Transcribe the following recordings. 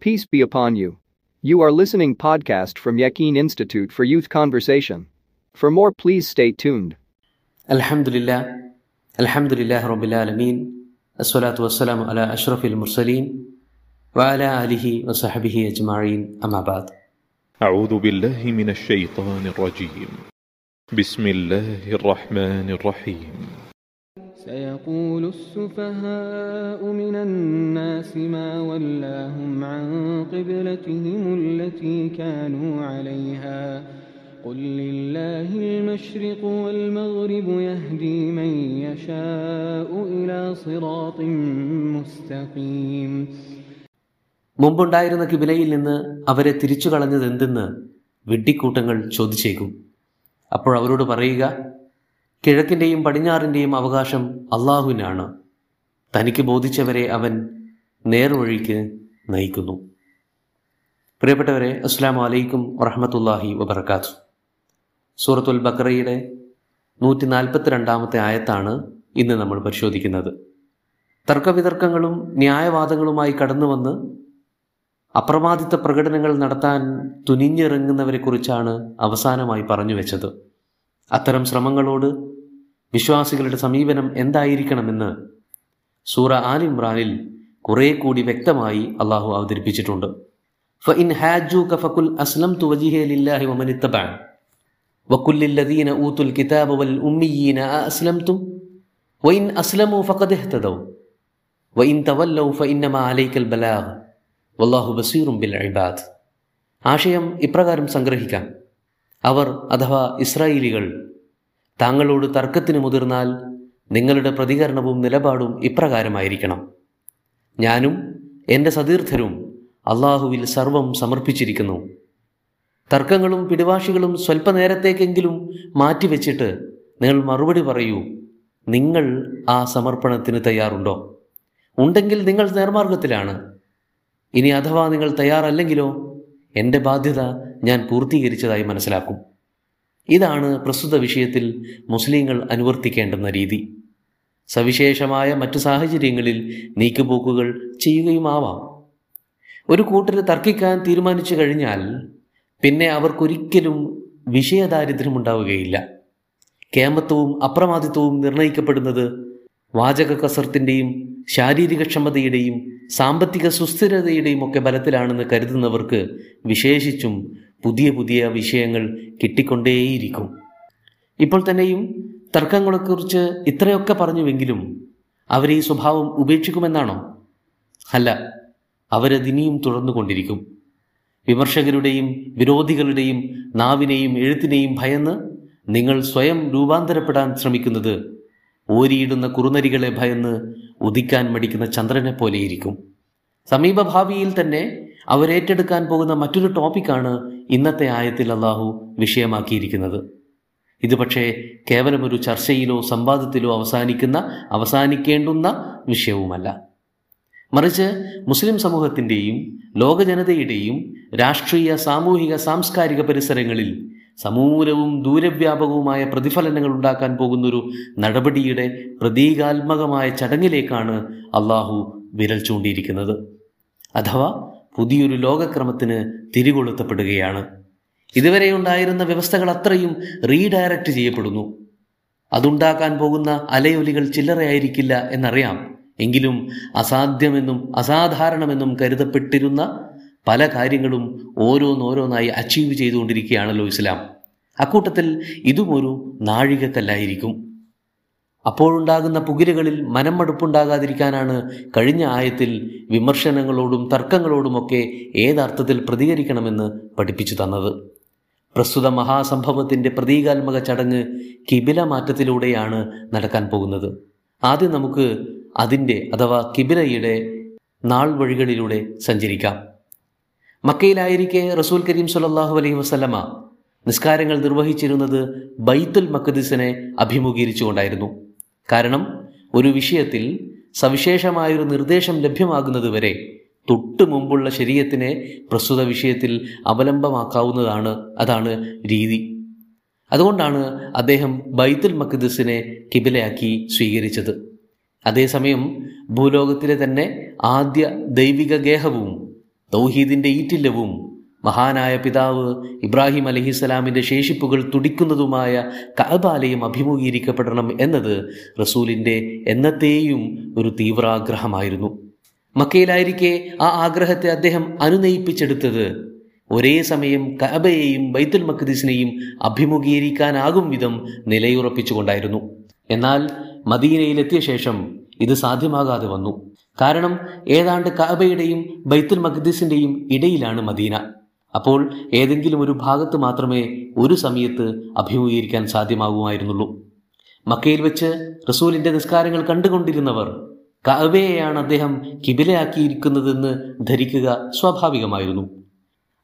Peace be upon you. You are listening podcast from Yakin Institute for Youth Conversation. For more please stay tuned. الحمد لله الحمد لله رب العالمين الصلاة والسلام على أشرف المرسلين وعلى آله وصحبه أجمعين أما بعد أعوذ بالله من الشيطان الرجيم بسم الله الرحمن الرحيم سيقول السفهاء من الناس ما ولاهم عن قبلتهم التي كانوا عليها قل لله المشرق والمغرب يهدي من يشاء إلى صراط مستقيم മുമ്പുണ്ടായിരുന്ന കിബിലയിൽ നിന്ന് അവരെ തിരിച്ചു കളഞ്ഞത് എന്തെന്ന് വിഡ്ഢിക്കൂട്ടങ്ങൾ ചോദിച്ചേക്കും അപ്പോൾ അവരോട് പറയുക കിഴക്കിന്റെയും പടിഞ്ഞാറിന്റെയും അവകാശം അള്ളാഹുവിനാണ്. തനിക്ക് ബോധിച്ചവരെ അവൻ നേർവഴിക്ക് നയിക്കുന്നു. പ്രിയപ്പെട്ടവരെ അസ്സാം വലൈക്കും വറഹമത്തല്ലാഹി വബർക്കാത്തു സൂറത്തുൽ ബക്രയുടെ നൂറ്റി നാൽപ്പത്തിരണ്ടാമത്തെ ആയത്താണ് ഇന്ന് നമ്മൾ പരിശോധിക്കുന്നത്. തർക്കവിതർക്കങ്ങളും ന്യായവാദങ്ങളുമായി കടന്നു വന്ന് അപ്രമാദിത്ത പ്രകടനങ്ങൾ നടത്താൻ തുനിഞ്ഞിറങ്ങുന്നവരെക്കുറിച്ചാണ് അവസാനമായി പറഞ്ഞു വെച്ചത്. അത്തരം ശ്രമങ്ങളോട് വിശ്വാസികളുടെ സമീപനം എന്തായിരിക്കണമെന്ന് സൂറ ആൽ ഇമ്രാനിൽ കുറേ കൂടി വ്യക്തമായി അള്ളാഹു അവതരിപ്പിച്ചിട്ടുണ്ട്. ഇൻ ഹാജു കഫക്കുൽ അസ്ലം തുവജിഹെ ലില്ലാഹി വമനിത്തബാൻ വക്കുല്ലില്ലദീന ഊത്തുൽ കിതാബ് വൽ ഉമ്മിയീന അസ്ലംതും വഇൻ അസ്ലമു ഫഖദ് ഇഹ്തദൗ. വഇൻ തവല്ലൗ ഫഇന്നമ അലൈക്കൽ ബലാഗ്. വല്ലാഹു ബസീറും ബിൽ ഇബാദ്. ആശയം ഇപ്രകാരം സംഗ്രഹിക്കാം. അവർ അഥവാ ഇസ്രായേലികൾ താങ്കളോട് തർക്കത്തിന് മുതിർന്നാൽ നിങ്ങളുടെ പ്രതികരണവും നിലപാടും ഇപ്രകാരമായിരിക്കണം. ഞാനും എന്റെ സതീർത്ഥരും അള്ളാഹുവിൽ സർവം സമർപ്പിച്ചിരിക്കുന്നു. തർക്കങ്ങളും പിടിവാശികളും സ്വല്പനേരത്തേക്കെങ്കിലും മാറ്റിവെച്ചിട്ട് നിങ്ങൾ മറുപടി പറയൂ നിങ്ങൾ ആ സമർപ്പണത്തിന് തയ്യാറുണ്ടോ? ഉണ്ടെങ്കിൽ നിങ്ങൾ നേർമാർഗത്തിലാണ്. ഇനി അഥവാ നിങ്ങൾ തയ്യാറല്ലെങ്കിലോ? എന്റെ ബാധ്യത ഞാൻ പൂർത്തീകരിച്ചതായി മനസ്സിലാക്കും. ഇതാണ് പ്രസ്തുത വിഷയത്തിൽ മുസ്ലിങ്ങൾ അനുവർത്തിക്കേണ്ടുന്ന രീതി. സവിശേഷമായ മറ്റു സാഹചര്യങ്ങളിൽ നീക്കുപോക്കുകൾ ചെയ്യുകയുമാവാം. ഒരു കൂട്ടര് തർക്കിക്കാൻ തീരുമാനിച്ചു കഴിഞ്ഞാൽ പിന്നെ അവർക്കൊരിക്കലും വിഷയദാരിദ്ര്യം ഉണ്ടാവുകയില്ല കേമത്വവും അപ്രമാദിത്വവും നിർണയിക്കപ്പെടുന്നത് വാചക കസർത്തിന്റെയും ശാരീരിക ക്ഷമതയുടെയും സാമ്പത്തിക സുസ്ഥിരതയുടെയും ഒക്കെ ബലത്തിലാണെന്ന് കരുതുന്നവർക്ക് വിശേഷിച്ചും പുതിയ പുതിയ വിഷയങ്ങൾ കിട്ടിക്കൊണ്ടേയിരിക്കും. ഇപ്പോൾ തന്നെയും തർക്കങ്ങളെക്കുറിച്ച് ഇത്രയൊക്കെ പറഞ്ഞുവെങ്കിലും അവർ ഈ സ്വഭാവം ഉപേക്ഷിക്കുമെന്നാണോ? അല്ല അവരതിനിയും തുടർന്നുകൊണ്ടിരിക്കും. വിമർശകരുടെയും വിരോധികളുടെയും നാവിനെയും എഴുത്തിനെയും ഭയന്ന് നിങ്ങൾ സ്വയം രൂപാന്തരപ്പെടാൻ ശ്രമിക്കുന്നത് ഓരിയിടുന്ന കുറുനരികളെ ഭയന്ന് ഉദിക്കാൻ മടിക്കുന്ന ചന്ദ്രനെ പോലെയിരിക്കും. സമീപഭാവിയിൽ തന്നെ അവരേറ്റെടുക്കാൻ പോകുന്ന മറ്റൊരു ടോപ്പിക്കാണ് ഇന്നത്തെ ആയത്തിൽ അള്ളാഹു വിഷയമാക്കിയിരിക്കുന്നത്. ഇത് പക്ഷേ കേവലം ഒരു ചർച്ചയിലോ സംവാദത്തിലോ അവസാനിക്കുന്ന അവസാനിക്കേണ്ടുന്ന വിഷയവുമല്ല. മറിച്ച് മുസ്ലിം സമൂഹത്തിന്റെയും ലോകജനതയുടെയും രാഷ്ട്രീയ സാമൂഹിക സാംസ്കാരിക പരിസരങ്ങളിൽ സമൂലവും ദൂരവ്യാപകവുമായ പ്രതിഫലനങ്ങൾ ഉണ്ടാക്കാൻ പോകുന്നൊരു നടപടിയുടെ പ്രതീകാത്മകമായ ചടങ്ങിലേക്കാണ് അള്ളാഹു വിരൽ ചൂണ്ടിയിരിക്കുന്നത്. അഥവാ പുതിയൊരു ലോകക്രമത്തിന് തിരികൊളുത്തപ്പെടുകയാണ്. ഇതുവരെ ഉണ്ടായിരുന്ന വ്യവസ്ഥകൾ അത്രയും റീഡയറക്റ്റ് ചെയ്യപ്പെടുന്നു. അതുണ്ടാക്കാൻ പോകുന്ന അലയൊലികൾ ചില്ലറയായിരിക്കില്ല എന്നറിയാം. എങ്കിലും അസാധ്യമെന്നും അസാധാരണമെന്നും കരുതപ്പെട്ടിരുന്ന പല കാര്യങ്ങളും ഓരോന്നോരോന്നായി അച്ചീവ് ചെയ്തുകൊണ്ടിരിക്കുകയാണല്ലോ ഇസ്ലാം. അക്കൂട്ടത്തിൽ ഇതും ഒരു നാഴികക്കല്ലായിരിക്കും. അപ്പോഴുണ്ടാകുന്ന പുകിലുകളിൽ മനം മടുപ്പുണ്ടാകാതിരിക്കാനാണ് കഴിഞ്ഞ ആയത്തിൽ വിമർശനങ്ങളോടും തർക്കങ്ങളോടുമൊക്കെ ഏതർത്ഥത്തിൽ പ്രതികരിക്കണമെന്ന് പഠിപ്പിച്ചു തന്നത്. പ്രസ്തുത മഹാസംഭവത്തിന്റെ പ്രതീകാത്മക ചടങ്ങ് കിബില മാറ്റത്തിലൂടെയാണ് നടക്കാൻ പോകുന്നത്. ആദ്യം നമുക്ക് അതിന്റെ അഥവാ കിബിലയുടെ നാൾ വഴികളിലൂടെ സഞ്ചരിക്കാം. മക്കയിലായിരിക്കെ റസൂൽ കരീം സുലല്ലാഹു അലൈഹി വസല്ലമ നിസ്കാരങ്ങൾ നിർവഹിച്ചിരുന്നത് ബൈത്തുൽ മക്കദിസിനെ അഭിമുഖീകരിച്ചുകൊണ്ടായിരുന്നു. കാരണം ഒരു വിഷയത്തിൽ സവിശേഷമായൊരു നിർദ്ദേശം ലഭ്യമാകുന്നതുവരെ തൊട്ടു മുമ്പുള്ള ശരീരത്തിനെ പ്രസ്തുത വിഷയത്തിൽ അവലംബമാക്കാവുന്നതാണ് അതാണ് രീതി. അതുകൊണ്ടാണ് അദ്ദേഹം ബൈത്തുൽ മഖ്ദിസിനെ കിബിലയാക്കി സ്വീകരിച്ചത്. അതേസമയം ഭൂലോകത്തിലെ തന്നെ ആദ്യ ദൈവിക ഗേഹവും തൗഹീദിന്റെ ഈറ്റില്ലവും മഹാനായ പിതാവ് ഇബ്രാഹിം അലഹിസ്സലാമിന്റെ ശേഷിപ്പുകൾ തുടിക്കുന്നതുമായ കഅബാലയം അഭിമുഖീകരിക്കപ്പെടണം എന്നത് റസൂലിന്റെ എന്നത്തെയും ഒരു തീവ്രാഗ്രഹമായിരുന്നു. മക്കയിലായിരിക്കെ ആ ആഗ്രഹത്തെ അദ്ദേഹം അനുനയിപ്പിച്ചെടുത്തത് ഒരേ സമയം കഅബയെയും ബൈത്തുൽ മഖ്ദീസിനെയും അഭിമുഖീകരിക്കാനാകും വിധം നിലയുറപ്പിച്ചുകൊണ്ടായിരുന്നു. എന്നാൽ മദീനയിലെത്തിയ ശേഷം ഇത് സാധ്യമാകാതെ വന്നു. കാരണം ഏതാണ്ട് കഅബയുടെയും ബൈത്തുൽ മഖ്ദീസിന്റെയും ഇടയിലാണ് മദീന. അപ്പോൾ ഏതെങ്കിലും ഒരു ഭാഗത്ത് മാത്രമേ ഒരു സമയത്ത് അഭിമുഖീകരിക്കാൻ സാധ്യമാകുമായിരുന്നുള്ളൂ. മക്കയിൽ വെച്ച് റസൂലിന്റെ നിസ്കാരങ്ങൾ കണ്ടുകൊണ്ടിരുന്നവർ കഅബയെയാണ് അദ്ദേഹം കിബിലയാക്കിയിരിക്കുന്നതെന്ന് ധരിക്കുക സ്വാഭാവികമായിരുന്നു.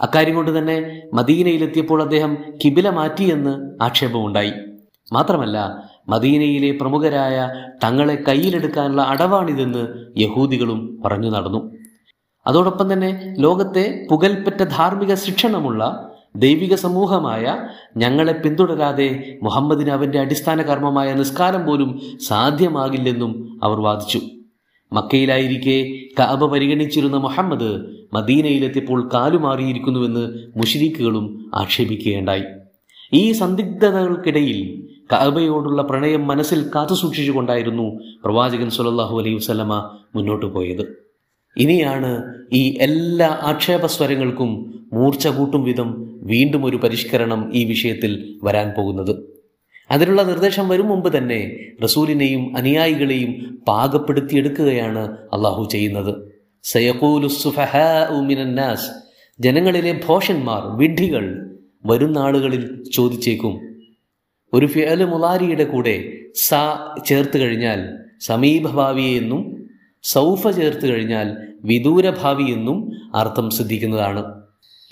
അക്കാര്യം കൊണ്ട് തന്നെ മദീനയിലെത്തിയപ്പോൾ അദ്ദേഹം കിബില മാറ്റിയെന്ന് ആക്ഷേപമുണ്ടായി. മാത്രമല്ല മദീനയിലെ പ്രമുഖരായ തങ്ങളെ കയ്യിലെടുക്കാനുള്ള അടവാണിതെന്ന് യഹൂദികളും പറഞ്ഞു നടന്നു. അതോടൊപ്പം തന്നെ ലോകത്തെ പുകൽപ്പറ്റ ധാർമ്മിക ശിക്ഷണമുള്ള ദൈവിക സമൂഹമായ ഞങ്ങളെ പിന്തുടരാതെ മുഹമ്മദിന് അവന്റെ അടിസ്ഥാന കർമ്മമായ നിസ്കാരം പോലും സാധ്യമാകില്ലെന്നും അവർ വാദിച്ചു. മക്കയിലായിരിക്കെ കഅബ പരിഗണിച്ചിരുന്ന മുഹമ്മദ് മദീനയിലെത്തിയപ്പോൾ കാലുമാറിയിരിക്കുന്നുവെന്ന് മുഷിരിക്കുകളും ആക്ഷേപിക്കുകയുണ്ടായി. ഈ സന്ദിഗ്ധതകൾക്കിടയിൽ കഅബയോടുള്ള പ്രണയം മനസ്സിൽ കാത്തു സൂക്ഷിച്ചുകൊണ്ടായിരുന്നു പ്രവാചകൻ സുലല്ലാഹു അലൈഹി വസല്ലമ മുന്നോട്ട് പോയത്. ഇനിയാണ് ഈ എല്ലാ ആക്ഷേപസ്വരങ്ങൾക്കും മൂർച്ച കൂട്ടും വിധം വീണ്ടും ഒരു പരിഷ്കരണം ഈ വിഷയത്തിൽ വരാൻ പോകുന്നത്. അതിനുള്ള നിർദ്ദേശം വരും മുമ്പ് തന്നെ റസൂലിനെയും അനുയായികളെയും പാകപ്പെടുത്തിയെടുക്കുകയാണ് അള്ളാഹു ചെയ്യുന്നത്. ജനങ്ങളിലെ ഭോഷന്മാർ വിഡ്ഢികൾ വരുന്ന ആളുകളിൽ ചോദിച്ചേക്കും ഒരു ഫിഅൽ മുലാരിയുടെ കൂടെ സ ചേർത്ത് കഴിഞ്ഞാൽ സമീപഭാവി എന്നും സൗഫ ചേർത്ത് കഴിഞ്ഞാൽ വിദൂരഭാവി എന്നും അർത്ഥം സിദ്ധിക്കുന്നതാണ്.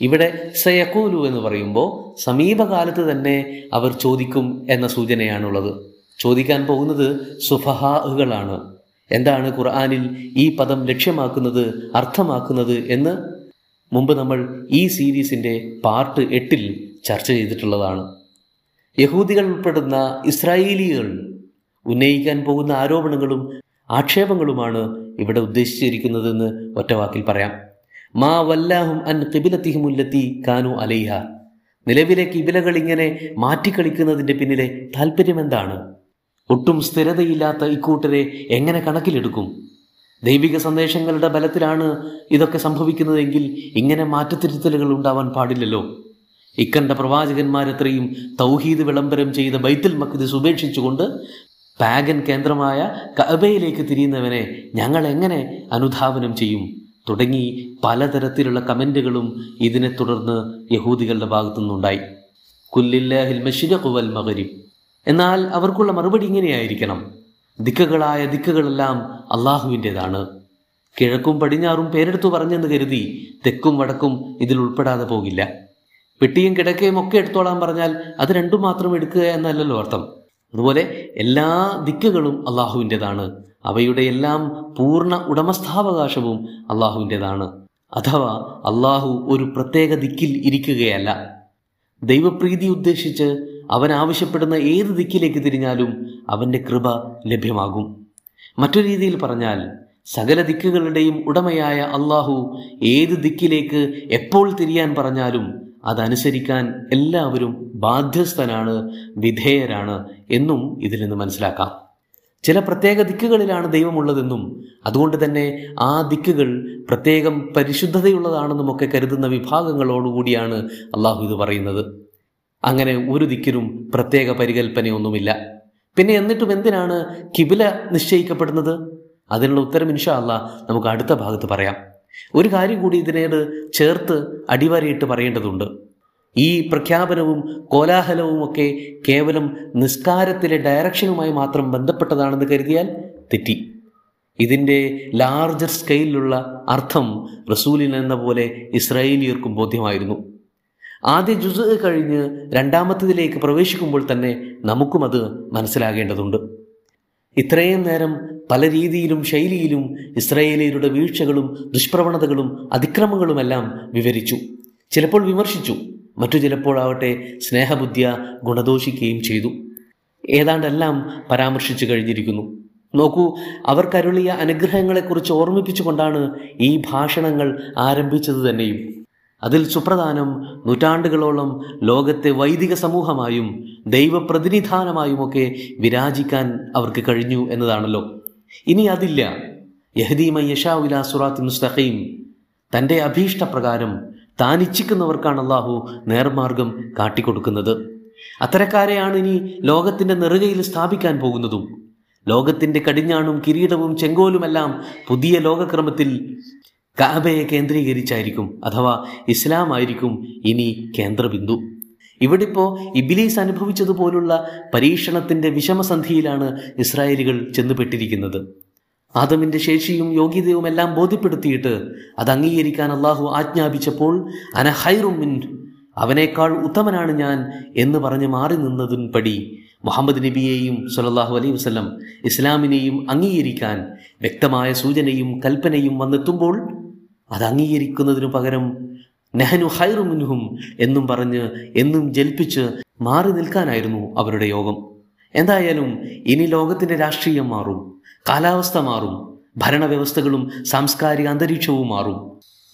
ഇവിടെ സയക്കൂലു എന്ന് പറയുമ്പോൾ സമീപകാലത്ത് തന്നെ അവർ ചോദിക്കും എന്ന സൂചനയാണുള്ളത്. ചോദിക്കാൻ പോകുന്നത് സുഫഹാഹുകളാണ്. എന്താണ് ഖുർആാനിൽ ഈ പദം ലക്ഷ്യമാക്കുന്നത് അർത്ഥമാക്കുന്നത് എന്ന്? മുമ്പ് നമ്മൾ ഈ സീരീസിന്റെ പാർട്ട് എട്ടിൽ ചർച്ച ചെയ്തിട്ടുള്ളതാണ്. യഹൂദികൾ ഉൾപ്പെടുന്ന ഇസ്രായേലികൾ ഉന്നയിക്കാൻ പോകുന്ന ആരോപണങ്ങളും ആക്ഷേപങ്ങളുമാണ് ഇവിടെ ഉദ്ദേശിച്ചിരിക്കുന്നതെന്ന് ഒറ്റവാക്കിൽ പറയാം. മാ വല്ലാഹും അൻ കിബിലത്തിഹിമുല്ലത്തി കാനു അലൈഹ. നിലവിലെ കിബിലകൾ ഇങ്ങനെ മാറ്റിക്കളിക്കുന്നതിന്റെ പിന്നിലെ താല്പര്യം എന്താണ്? ഒട്ടും സ്ഥിരതയില്ലാത്ത ഇക്കൂട്ടരെ എങ്ങനെ കണക്കിലെടുക്കും? ദൈവിക സന്ദേശങ്ങളുടെ ബലത്തിലാണ് ഇതൊക്കെ സംഭവിക്കുന്നതെങ്കിൽ ഇങ്ങനെ മാറ്റത്തിരുത്തലുകൾ ഉണ്ടാവാൻ പാടില്ലല്ലോ. ഇക്കണ്ട പ്രവാചകന്മാരെത്രയും തൗഹീദ് വിളംബരം ചെയ്ത ബൈത്തുൽ മഖ്ദിസ് ഉപേക്ഷിച്ചുകൊണ്ട് പാഗൻ കേന്ദ്രമായ കഅബയിലേക്ക് തിരിയുന്നവനെ ഞങ്ങൾ എങ്ങനെ അനുധാവനം ചെയ്യും? തുടങ്ങി പലതരത്തിലുള്ള കമന്റുകളും ഇതിനെ തുടർന്ന് യഹൂദികളുടെ ഭാഗത്തുനിന്നുണ്ടായി. കുല്ലില്ലാഹിൽ മഷിരഖുവൽ വൽ മഗ്രിബ്. എന്നാൽ അവർക്കുള്ള മറുപടി ഇങ്ങനെയായിരിക്കണം. ദിക്കുകളായ ദിക്കുകളെല്ലാം അള്ളാഹുവിന്റെതാണ്. കിഴക്കും പടിഞ്ഞാറും പേരെടുത്തു പറഞ്ഞെന്ന് കരുതി തെക്കും വടക്കും ഇതിൽ ഉൾപ്പെടാതെ പോകില്ല. പെട്ടിയും കിടക്കയും ഒക്കെ എടുത്തോളാൻ പറഞ്ഞാൽ അത് രണ്ടും മാത്രം എടുക്കുക എന്നല്ലല്ലോ അർത്ഥം. അതുപോലെ എല്ലാ ദിക്കുകളും അള്ളാഹുവിന്റെതാണ്. അവയുടെ എല്ലാം പൂർണ ഉടമസ്ഥാവകാശവും അള്ളാഹുവിന്റെതാണ്. അഥവാ അള്ളാഹു ഒരു പ്രത്യേക ദിക്കിൽ ഇരിക്കുകയല്ല. ദൈവപ്രീതി ഉദ്ദേശിച്ച് അവൻ ആവശ്യപ്പെടുന്ന ഏത് ദിക്കിലേക്ക് തിരിഞ്ഞാലും അവന്റെ കൃപ ലഭ്യമാകും. മറ്റൊരു രീതിയിൽ പറഞ്ഞാൽ സകല ദിക്കുകളുടെയും ഉടമയായ അള്ളാഹു ഏത് ദിക്കിലേക്ക് എപ്പോൾ തിരിയാൻ പറഞ്ഞാലും അതനുസരിക്കാൻ എല്ലാവരും ബാധ്യസ്ഥനാണ് വിധേയരാണ് എന്നും ഇതിൽ നിന്ന് മനസ്സിലാക്കാം. ചില പ്രത്യേക ദിക്കുകളിലാണ് ദൈവമുള്ളതെന്നും അതുകൊണ്ട് തന്നെ ആ ദിക്കുകൾ പ്രത്യേകം പരിശുദ്ധതയുള്ളതാണെന്നും ഒക്കെ കരുതുന്ന വിഭാഗങ്ങളോടുകൂടിയാണ് അള്ളാഹു ഇത് പറയുന്നത്. അങ്ങനെ ഒരു ദിക്കിനും പ്രത്യേക പരികൽപ്പനയൊന്നുമില്ല. പിന്നെ എന്നിട്ടും എന്തിനാണ് കിബില നിശ്ചയിക്കപ്പെടുന്നത്? അതിനുള്ള ഉത്തരം ഇൻഷാ അല്ല നമുക്ക് അടുത്ത ഭാഗത്ത് പറയാം. ഒരു കാര്യം കൂടി ഇതിനോട് ചേർത്ത് അടിവരയിട്ട് പറയേണ്ടതുണ്ട്. ഈ പ്രഖ്യാപനവും കോലാഹലവും ഒക്കെ കേവലം നിസ്കാരത്തിലെ ഡയറക്ഷനുമായി മാത്രം ബന്ധപ്പെട്ടതാണെന്ന് കരുതിയാൽ തെറ്റി. ഇതിന്റെ ലാർജർ സ്കെയിലുള്ള അർത്ഥം റസൂലിൻ എന്ന പോലെ ഇസ്രായേലിയർക്കും ബോധ്യമായിരുന്നു. ആദ്യ ജുസ് കഴിഞ്ഞ് രണ്ടാമത്തതിലേക്ക് പ്രവേശിക്കുമ്പോൾ തന്നെ നമുക്കും അത് മനസ്സിലാകേണ്ടതുണ്ട്. ഇത്രയും നേരം പല രീതിയിലും ശൈലിയിലും ഇസ്രയേലിയരുടെ വീഴ്ചകളും ദുഷ്പ്രവണതകളും അതിക്രമങ്ങളുമെല്ലാം വിവരിച്ചു. ചിലപ്പോൾ വിമർശിച്ചു. മറ്റു ചിലപ്പോഴാവട്ടെ സ്നേഹബുദ്ധിയ ഗുണദോഷിക്കുകയും ചെയ്തു. ഏതാണ്ടെല്ലാം പരാമർശിച്ചു കഴിഞ്ഞിരിക്കുന്നു. നോക്കൂ അവർ കരുളിയ അനുഗ്രഹങ്ങളെക്കുറിച്ച് ഓർമ്മിപ്പിച്ചുകൊണ്ടാണ് ഈ ഭാഷണങ്ങൾ ആരംഭിച്ചത് തന്നെയും. അതിൽ സുപ്രധാനം നൂറ്റാണ്ടുകളോളം ലോകത്തെ വൈദിക സമൂഹമായും ദൈവപ്രതിനിധാനമായുമൊക്കെ വിരാജിക്കാൻ അവർക്ക് കഴിഞ്ഞു എന്നതാണല്ലോ. ഇനി അതില്ല. യഹദീമ യഷാവില സുറാത്ത് മുസ്തഖീം. തന്റെ അഭീഷ്ടപ്രകാരം താൻ ഇച്ഛിക്കുന്നവർക്കാണ് അള്ളാഹു നേർമാർഗം കാട്ടിക്കൊടുക്കുന്നത്. അത്തരക്കാരെയാണ് ഇനി ലോകത്തിന്റെ നെറുകയിൽ സ്ഥാപിക്കാൻ പോകുന്നതും. ലോകത്തിന്റെ കടിഞ്ഞാണും കിരീടവും ചെങ്കോലുമെല്ലാം പുതിയ ലോകക്രമത്തിൽ കാബയെ കേന്ദ്രീകരിച്ചായിരിക്കും അഥവാ ഇസ്ലാം ആയിരിക്കും ഇനി കേന്ദ്രബിന്ദു. ഇവിടിപ്പോ ഇബിലീസ് അനുഭവിച്ചതുപോലുള്ള പരീക്ഷണത്തിന്റെ വിഷമസന്ധിയിലാണ് ഇസ്രായേലുകൾ ചെന്നുപെട്ടിരിക്കുന്നത്. ആദമിന്റെ ശേഷിയും യോഗ്യതയും എല്ലാം ബോധ്യപ്പെടുത്തിയിട്ട് അത് അംഗീകരിക്കാൻ അള്ളാഹു ആജ്ഞാപിച്ചപ്പോൾ അനഹൈറും അവനേക്കാൾ ഉത്തമനാണ് ഞാൻ എന്ന് പറഞ്ഞ് മാറി നിന്നതിൻ പടി മുഹമ്മദ് നബിയെയും സല്ലല്ലാഹു അലൈഹി വസ്ലം ഇസ്ലാമിനെയും അംഗീകരിക്കാൻ വ്യക്തമായ സൂചനയും കൽപ്പനയും വന്നെത്തുമ്പോൾ അത് അംഗീകരിക്കുന്നതിനു പകരം നെഹനു ഹൈറുമിൻഹും എന്നും പറഞ്ഞ് എന്നും ജൽപ്പിച്ച് മാറി നിൽക്കാനായിരുന്നു അവരുടെ യോഗം. എന്തായാലും ഇനി ലോകത്തിന്റെ രാഷ്ട്രീയം മാറും കാലാവസ്ഥ മാറും ഭരണവ്യവസ്ഥകളും സാംസ്കാരിക അന്തരീക്ഷവും മാറും.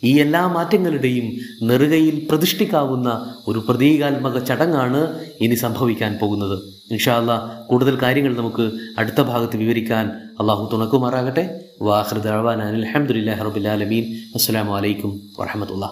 ഈ എല്ലാ മാറ്റങ്ങളുടെയും നെറുകയിൽ പ്രതിഷ്ഠിക്കാവുന്ന ഒരു പ്രതീകാത്മക ചടങ്ങാണ് ഇനി സംഭവിക്കാൻ പോകുന്നത്. ഇൻഷാല്ല കൂടുതൽ കാര്യങ്ങൾ നമുക്ക് അടുത്ത ഭാഗത്ത് വിവരിക്കാൻ അള്ളാഹു തുണക്കുമാറാകട്ടെ. വാഹൃദ് അലഹമുല്ലാ റബുലാലമീൻ അസ്സാം വലൈക്കും വാഹമത്തുള്ള